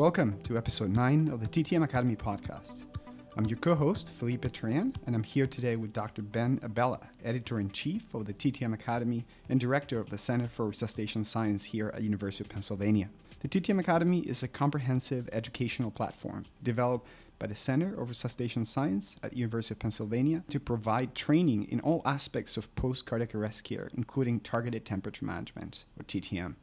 Welcome to episode 9 of the TTM Academy podcast. I'm your co host, Felipe Tran, and I'm here today with Dr. Ben Abella, editor in chief of the TTM Academy and director of the Center for Resuscitation Science here at University of Pennsylvania. The TTM Academy is a comprehensive educational platform developed by the Center of Resuscitation Science at University of Pennsylvania to provide training in all aspects of post-cardiac arrest care, including targeted temperature management, or TTM.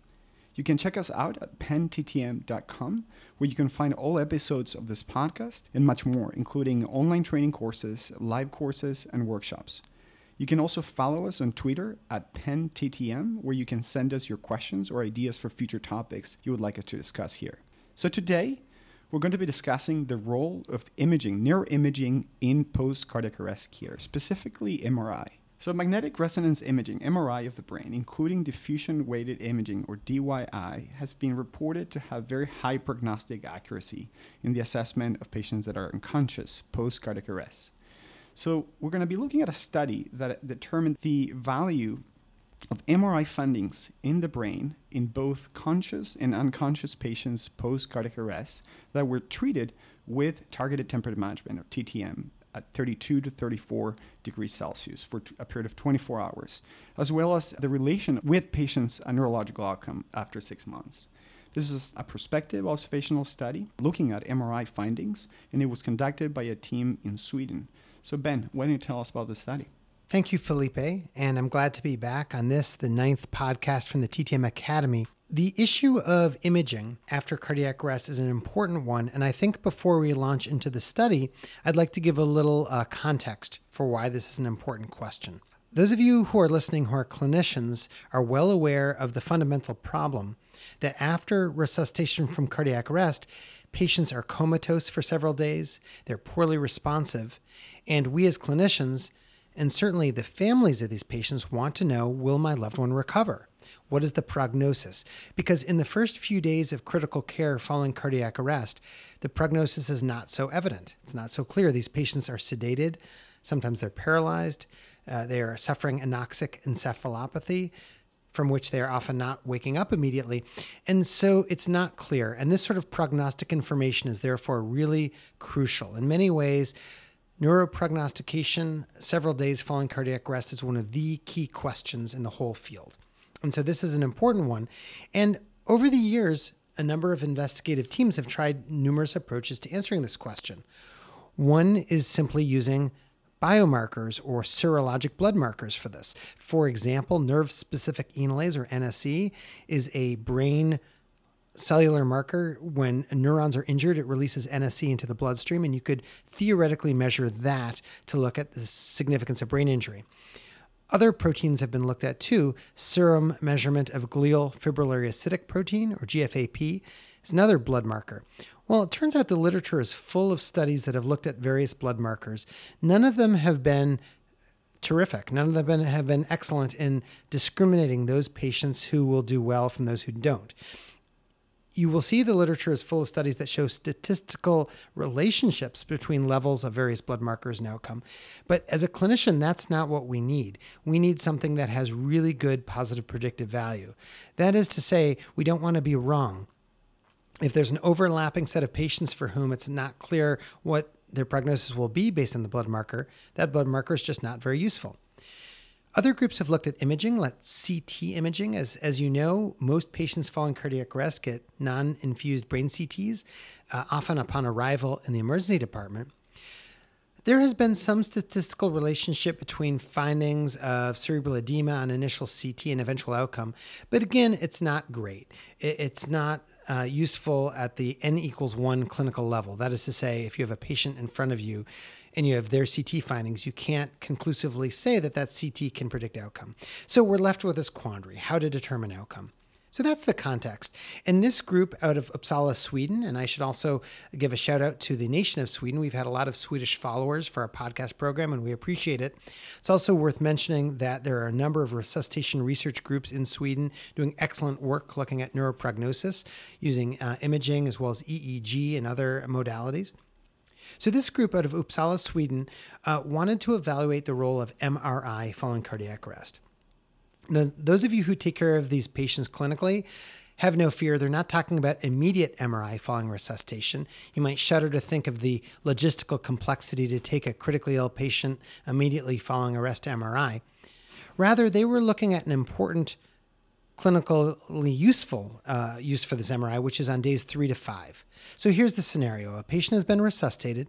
You can check us out at penttm.com, where you can find all episodes of this podcast and much more, including online training courses, live courses, and workshops. You can also follow us on Twitter at penttm, where you can send us your questions or ideas for future topics you would like us to discuss here. So today, we're going to be discussing the role of imaging, neuroimaging in post cardiac arrest care, specifically MRI. So, magnetic resonance imaging, MRI of the brain, including diffusion weighted imaging or DWI, has been reported to have very high prognostic accuracy in the assessment of patients that are unconscious post cardiac arrest. So, we're going to be looking at a study that determined the value of MRI findings in the brain in both conscious and unconscious patients post cardiac arrest that were treated with targeted temperature management or TTM at 32 to 34 degrees Celsius for a period of 24 hours, as well as the relation with patients' neurological outcome after six months. This is a prospective observational study looking at MRI findings, and it was conducted by a team in Sweden. So, Ben, why don't you tell us about the study? Thank you, Felipe, and I'm glad to be back on this, the ninth podcast from the TTM Academy. The issue of imaging after cardiac arrest is an important one, and I think before we launch into the study, I'd like to give a little uh, context for why this is an important question. Those of you who are listening who are clinicians are well aware of the fundamental problem that after resuscitation from cardiac arrest, patients are comatose for several days, they're poorly responsive, and we as clinicians, and certainly the families of these patients, want to know will my loved one recover? What is the prognosis? Because in the first few days of critical care following cardiac arrest, the prognosis is not so evident. It's not so clear. These patients are sedated, sometimes they're paralyzed, uh, they are suffering anoxic encephalopathy. From which they are often not waking up immediately. And so it's not clear. And this sort of prognostic information is therefore really crucial. In many ways, neuroprognostication several days following cardiac arrest is one of the key questions in the whole field. And so this is an important one. And over the years, a number of investigative teams have tried numerous approaches to answering this question. One is simply using biomarkers or serologic blood markers for this. For example, nerve specific enolase or NSE is a brain cellular marker. When neurons are injured, it releases NSE into the bloodstream, and you could theoretically measure that to look at the significance of brain injury. Other proteins have been looked at too. Serum measurement of glial fibrillary acidic protein, or GFAP, is another blood marker. Well, it turns out the literature is full of studies that have looked at various blood markers. None of them have been terrific. None of them have been excellent in discriminating those patients who will do well from those who don't you will see the literature is full of studies that show statistical relationships between levels of various blood markers and outcome. But as a clinician, that's not what we need. We need something that has really good positive predictive value. That is to say, we don't want to be wrong. If there's an overlapping set of patients for whom it's not clear what their prognosis will be based on the blood marker, that blood marker is just not very useful. Other groups have looked at imaging, like CT imaging. As, as you know, most patients following cardiac arrest get non infused brain CTs, uh, often upon arrival in the emergency department. There has been some statistical relationship between findings of cerebral edema on initial CT and eventual outcome, but again, it's not great. It's not uh, useful at the n equals one clinical level. That is to say, if you have a patient in front of you and you have their CT findings, you can't conclusively say that that CT can predict outcome. So we're left with this quandary how to determine outcome. So that's the context. And this group out of Uppsala, Sweden, and I should also give a shout out to the nation of Sweden. We've had a lot of Swedish followers for our podcast program, and we appreciate it. It's also worth mentioning that there are a number of resuscitation research groups in Sweden doing excellent work looking at neuroprognosis using uh, imaging as well as EEG and other modalities. So, this group out of Uppsala, Sweden, uh, wanted to evaluate the role of MRI following cardiac arrest. Now, those of you who take care of these patients clinically Have no fear, they're not talking about immediate MRI following resuscitation. You might shudder to think of the logistical complexity to take a critically ill patient immediately following arrest rest MRI. Rather, they were looking at an important clinically useful uh, use for this MRI, which is on days three to five. So here's the scenario a patient has been resuscitated,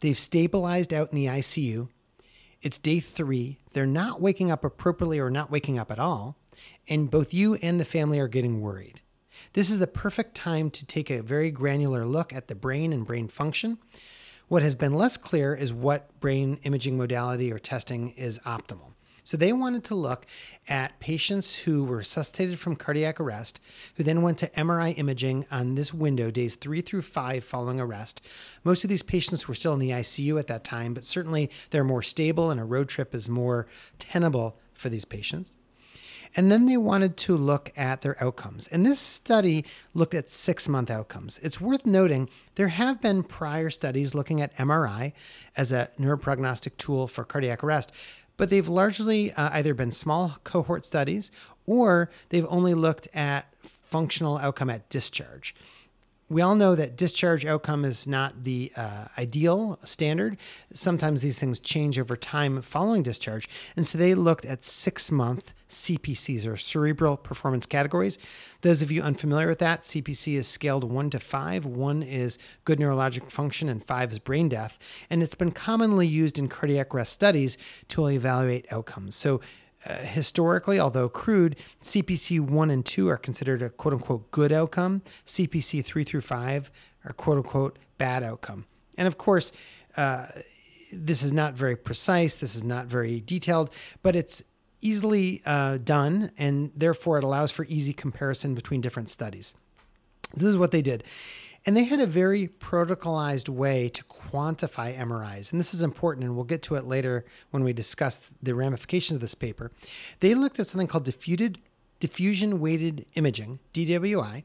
they've stabilized out in the ICU. It's day three. They're not waking up appropriately or not waking up at all. And both you and the family are getting worried. This is the perfect time to take a very granular look at the brain and brain function. What has been less clear is what brain imaging modality or testing is optimal. So they wanted to look at patients who were resuscitated from cardiac arrest, who then went to MRI imaging on this window, days three through five following arrest. Most of these patients were still in the ICU at that time, but certainly they're more stable and a road trip is more tenable for these patients. And then they wanted to look at their outcomes. And this study looked at six month outcomes. It's worth noting there have been prior studies looking at MRI as a neuroprognostic tool for cardiac arrest, but they've largely uh, either been small cohort studies or they've only looked at functional outcome at discharge we all know that discharge outcome is not the uh, ideal standard. Sometimes these things change over time following discharge. And so they looked at six month CPCs or cerebral performance categories. Those of you unfamiliar with that, CPC is scaled one to five. One is good neurologic function, and five is brain death. And it's been commonly used in cardiac arrest studies to evaluate outcomes. So uh, historically, although crude, CPC 1 and 2 are considered a quote unquote good outcome. CPC 3 through 5 are quote unquote bad outcome. And of course, uh, this is not very precise, this is not very detailed, but it's easily uh, done, and therefore it allows for easy comparison between different studies. This is what they did. And they had a very protocolized way to quantify MRIs. And this is important, and we'll get to it later when we discuss the ramifications of this paper. They looked at something called diffusion weighted imaging, DWI,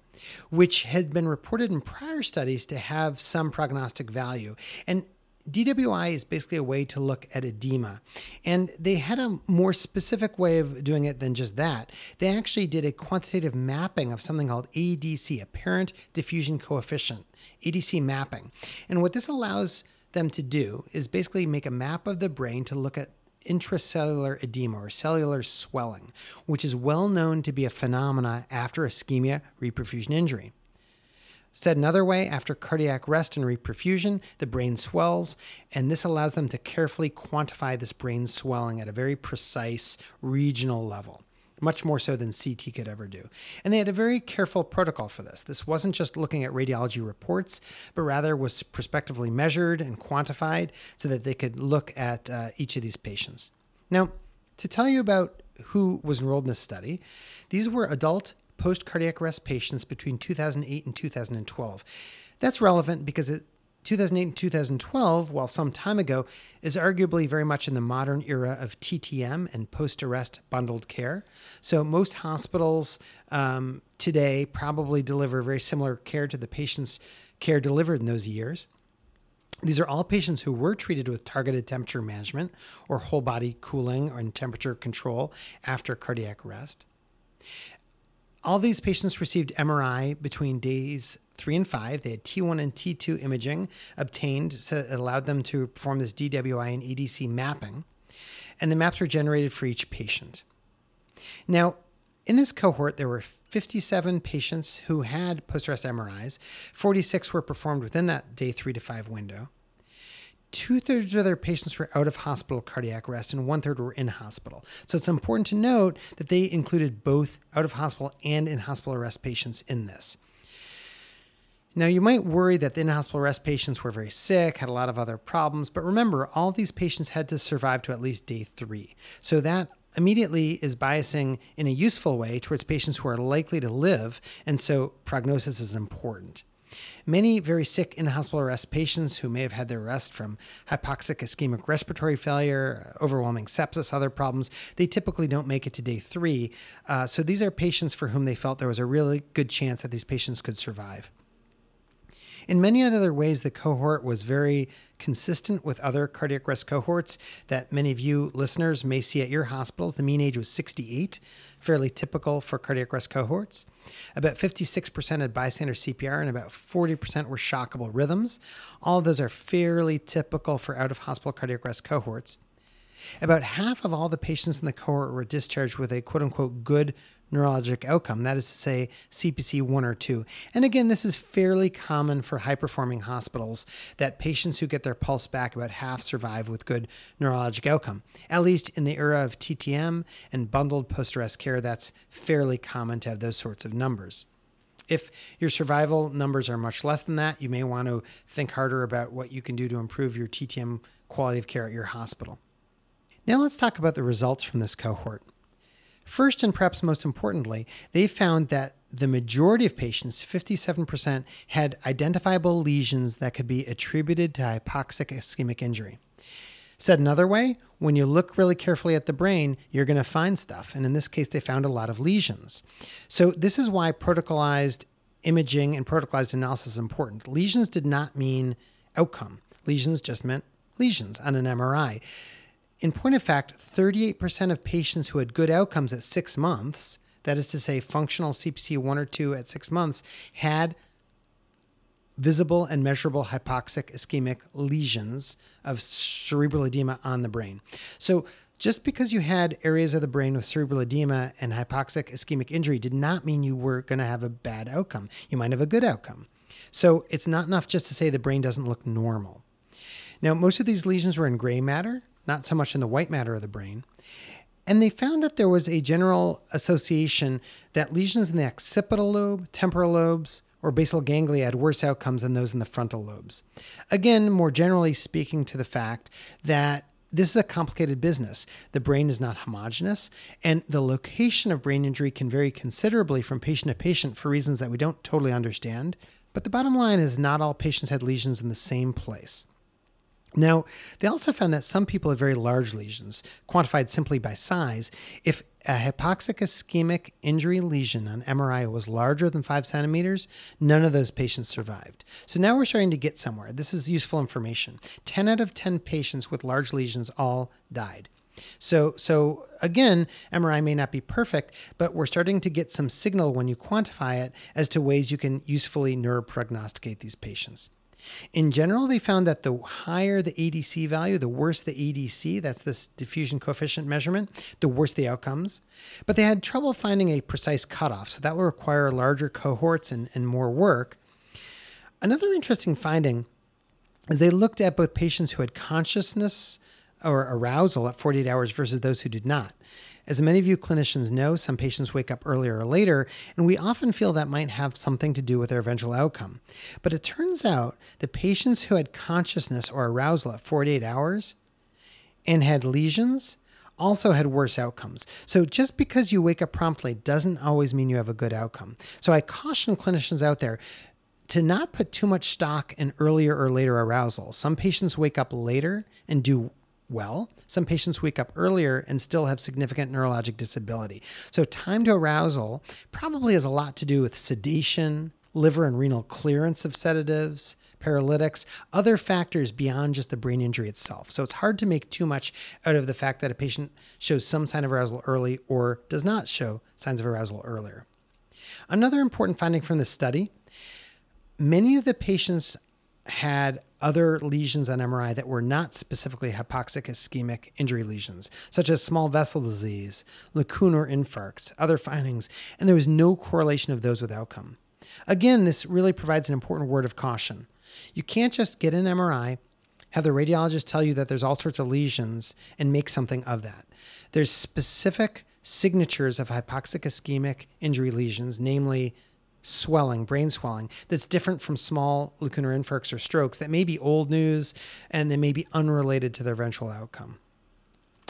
which had been reported in prior studies to have some prognostic value. And DWI is basically a way to look at edema. And they had a more specific way of doing it than just that. They actually did a quantitative mapping of something called ADC, apparent diffusion coefficient, ADC mapping. And what this allows them to do is basically make a map of the brain to look at intracellular edema or cellular swelling, which is well known to be a phenomena after ischemia reperfusion injury. Said another way, after cardiac rest and reperfusion, the brain swells, and this allows them to carefully quantify this brain swelling at a very precise regional level, much more so than CT could ever do. And they had a very careful protocol for this. This wasn't just looking at radiology reports, but rather was prospectively measured and quantified so that they could look at uh, each of these patients. Now, to tell you about who was enrolled in this study, these were adult post cardiac arrest patients between 2008 and 2012. That's relevant because it, 2008 and 2012, while some time ago, is arguably very much in the modern era of TTM and post arrest bundled care. So, most hospitals um, today probably deliver very similar care to the patient's care delivered in those years. These are all patients who were treated with targeted temperature management or whole body cooling or temperature control after cardiac arrest. All these patients received MRI between days three and five. They had T1 and T2 imaging obtained, so it allowed them to perform this DWI and ADC mapping. And the maps were generated for each patient. Now, in this cohort, there were 57 patients who had post arrest MRIs. 46 were performed within that day three to five window two thirds of their patients were out of hospital cardiac arrest and one third were in hospital. So it's important to note that they included both out of hospital and in hospital arrest patients in this. Now, you might worry that the in hospital arrest patients were very sick, had a lot of other problems, but remember, all these patients had to survive to at least day three. So that immediately is biasing in a useful way towards patients who are likely to live, and so prognosis is important. Many very sick in hospital arrest patients who may have had their arrest from hypoxic ischemic respiratory failure, overwhelming sepsis, other problems, they typically don't make it to day three. Uh, so these are patients for whom they felt there was a really good chance that these patients could survive. In many other ways, the cohort was very consistent with other cardiac arrest cohorts that many of you listeners may see at your hospitals. The mean age was 68, fairly typical for cardiac arrest cohorts. About 56% had bystander CPR and about 40% were shockable rhythms. All those are fairly typical for out of hospital cardiac arrest cohorts. About half of all the patients in the cohort were discharged with a quote unquote good neurologic outcome, that is to say, CPC 1 or 2. And again, this is fairly common for high performing hospitals that patients who get their pulse back about half survive with good neurologic outcome. At least in the era of TTM and bundled post arrest care, that's fairly common to have those sorts of numbers. If your survival numbers are much less than that, you may want to think harder about what you can do to improve your TTM quality of care at your hospital. Now let's talk about the results from this cohort. First, and perhaps most importantly, they found that the majority of patients, 57%, had identifiable lesions that could be attributed to hypoxic ischemic injury. Said another way, when you look really carefully at the brain, you're going to find stuff. And in this case, they found a lot of lesions. So, this is why protocolized imaging and protocolized analysis is important. Lesions did not mean outcome, lesions just meant lesions on an MRI. In point of fact, 38% of patients who had good outcomes at six months, that is to say, functional CPC 1 or 2 at six months, had visible and measurable hypoxic ischemic lesions of cerebral edema on the brain. So, just because you had areas of the brain with cerebral edema and hypoxic ischemic injury did not mean you were going to have a bad outcome. You might have a good outcome. So, it's not enough just to say the brain doesn't look normal. Now, most of these lesions were in gray matter, not so much in the white matter of the brain. And they found that there was a general association that lesions in the occipital lobe, temporal lobes, or basal ganglia had worse outcomes than those in the frontal lobes. Again, more generally speaking to the fact that this is a complicated business. The brain is not homogeneous, and the location of brain injury can vary considerably from patient to patient for reasons that we don't totally understand. But the bottom line is not all patients had lesions in the same place. Now, they also found that some people had very large lesions, quantified simply by size. If a hypoxic ischemic injury lesion on MRI was larger than five centimeters, none of those patients survived. So now we're starting to get somewhere. This is useful information. 10 out of 10 patients with large lesions all died. So, so again, MRI may not be perfect, but we're starting to get some signal when you quantify it as to ways you can usefully neuroprognosticate these patients. In general, they found that the higher the ADC value, the worse the ADC, that's this diffusion coefficient measurement, the worse the outcomes. But they had trouble finding a precise cutoff, so that will require larger cohorts and, and more work. Another interesting finding is they looked at both patients who had consciousness or arousal at 48 hours versus those who did not. As many of you clinicians know, some patients wake up earlier or later, and we often feel that might have something to do with their eventual outcome. But it turns out the patients who had consciousness or arousal at 48 hours and had lesions also had worse outcomes. So just because you wake up promptly doesn't always mean you have a good outcome. So I caution clinicians out there to not put too much stock in earlier or later arousal. Some patients wake up later and do well. Some patients wake up earlier and still have significant neurologic disability. So, time to arousal probably has a lot to do with sedation, liver and renal clearance of sedatives, paralytics, other factors beyond just the brain injury itself. So, it's hard to make too much out of the fact that a patient shows some sign of arousal early or does not show signs of arousal earlier. Another important finding from this study many of the patients had other lesions on MRI that were not specifically hypoxic ischemic injury lesions, such as small vessel disease, lacunar infarcts, other findings, and there was no correlation of those with outcome. Again, this really provides an important word of caution. You can't just get an MRI, have the radiologist tell you that there's all sorts of lesions, and make something of that. There's specific signatures of hypoxic ischemic injury lesions, namely swelling, brain swelling, that's different from small lacunar infarcts or strokes that may be old news and they may be unrelated to their eventual outcome.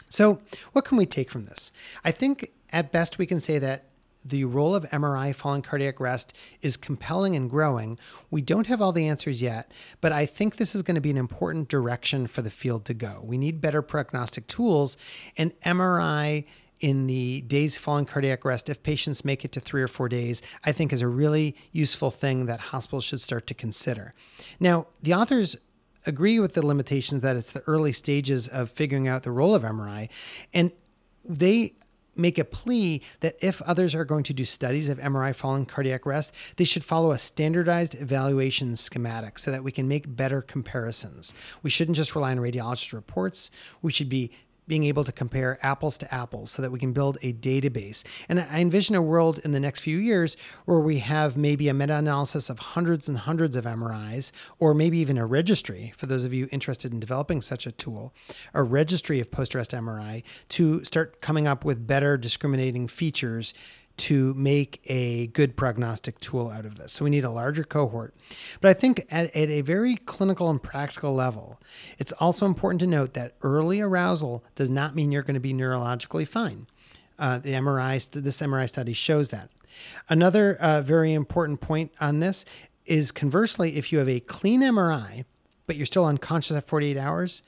So, what can we take from this? I think at best we can say that the role of MRI following cardiac arrest is compelling and growing. We don't have all the answers yet, but I think this is going to be an important direction for the field to go. We need better prognostic tools, and MRI in the days following cardiac arrest, if patients make it to three or four days, I think is a really useful thing that hospitals should start to consider. Now, the authors agree with the limitations that it's the early stages of figuring out the role of MRI. And they make a plea that if others are going to do studies of MRI following cardiac arrest, they should follow a standardized evaluation schematic so that we can make better comparisons. We shouldn't just rely on radiologist reports. We should be being able to compare apples to apples so that we can build a database. And I envision a world in the next few years where we have maybe a meta analysis of hundreds and hundreds of MRIs, or maybe even a registry for those of you interested in developing such a tool, a registry of post arrest MRI to start coming up with better discriminating features to make a good prognostic tool out of this. So we need a larger cohort. But I think at, at, a very clinical and practical level, it's also important to note that early arousal does not mean you're going to be neurologically fine. Uh, the MRI, this MRI study shows that. Another uh, very important point on this is conversely, if you have a clean MRI, but you're still unconscious at 48 hours,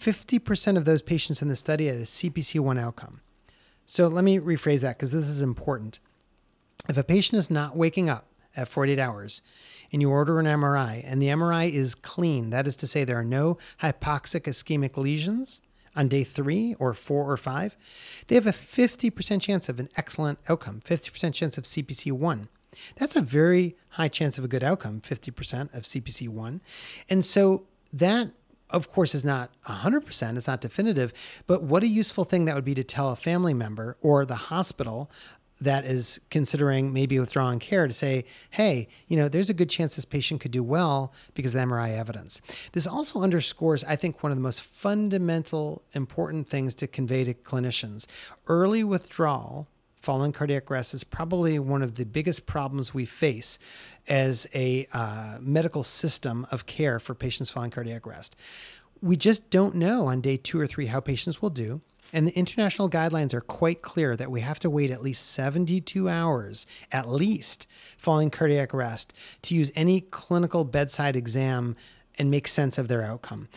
50% of those patients in the study had a CPC1 outcome. So let me rephrase that because this is important. If a patient is not waking up at 48 hours and you order an MRI and the MRI is clean, that is to say, there are no hypoxic ischemic lesions on day three or four or five, they have a 50% chance of an excellent outcome, 50% chance of CPC1. That's a very high chance of a good outcome, 50% of CPC1. And so that of course, is not 100%, it's not definitive, but what a useful thing that would be to tell a family member or the hospital that is considering maybe withdrawing care to say, hey, you know, there's a good chance this patient could do well because of the MRI evidence. This also underscores, I think, one of the most fundamental important things to convey to clinicians. Early withdrawal following cardiac arrest is probably one of the biggest problems we face as a uh, medical system of care for patients following cardiac arrest. We just don't know on day two or three how patients will do. And the international guidelines are quite clear that we have to wait at least 72 hours, at least, following cardiac arrest to use any clinical bedside exam and make sense of their outcome.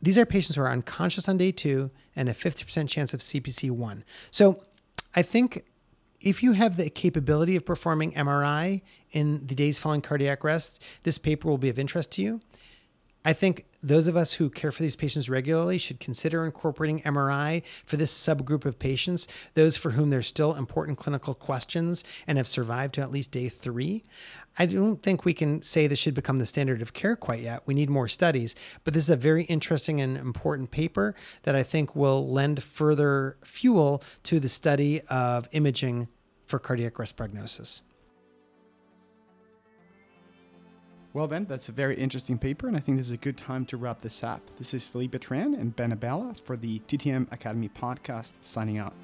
These are patients who are unconscious on day two and a 50% chance of CPC1. So I think if you have the capability of performing MRI in the days following cardiac arrest, this paper will be of interest to you. I think those of us who care for these patients regularly should consider incorporating MRI for this subgroup of patients, those for whom there's still important clinical questions and have survived to at least day three. I don't think we can say this should become the standard of care quite yet. We need more studies, but this is a very interesting and important paper that I think will lend further fuel to the study of imaging for cardiac arrest prognosis. Well, Ben, that's a very interesting paper, and I think this is a good time to wrap this up. This is Felipe Tran and Ben Abella for the TTM Academy podcast signing out.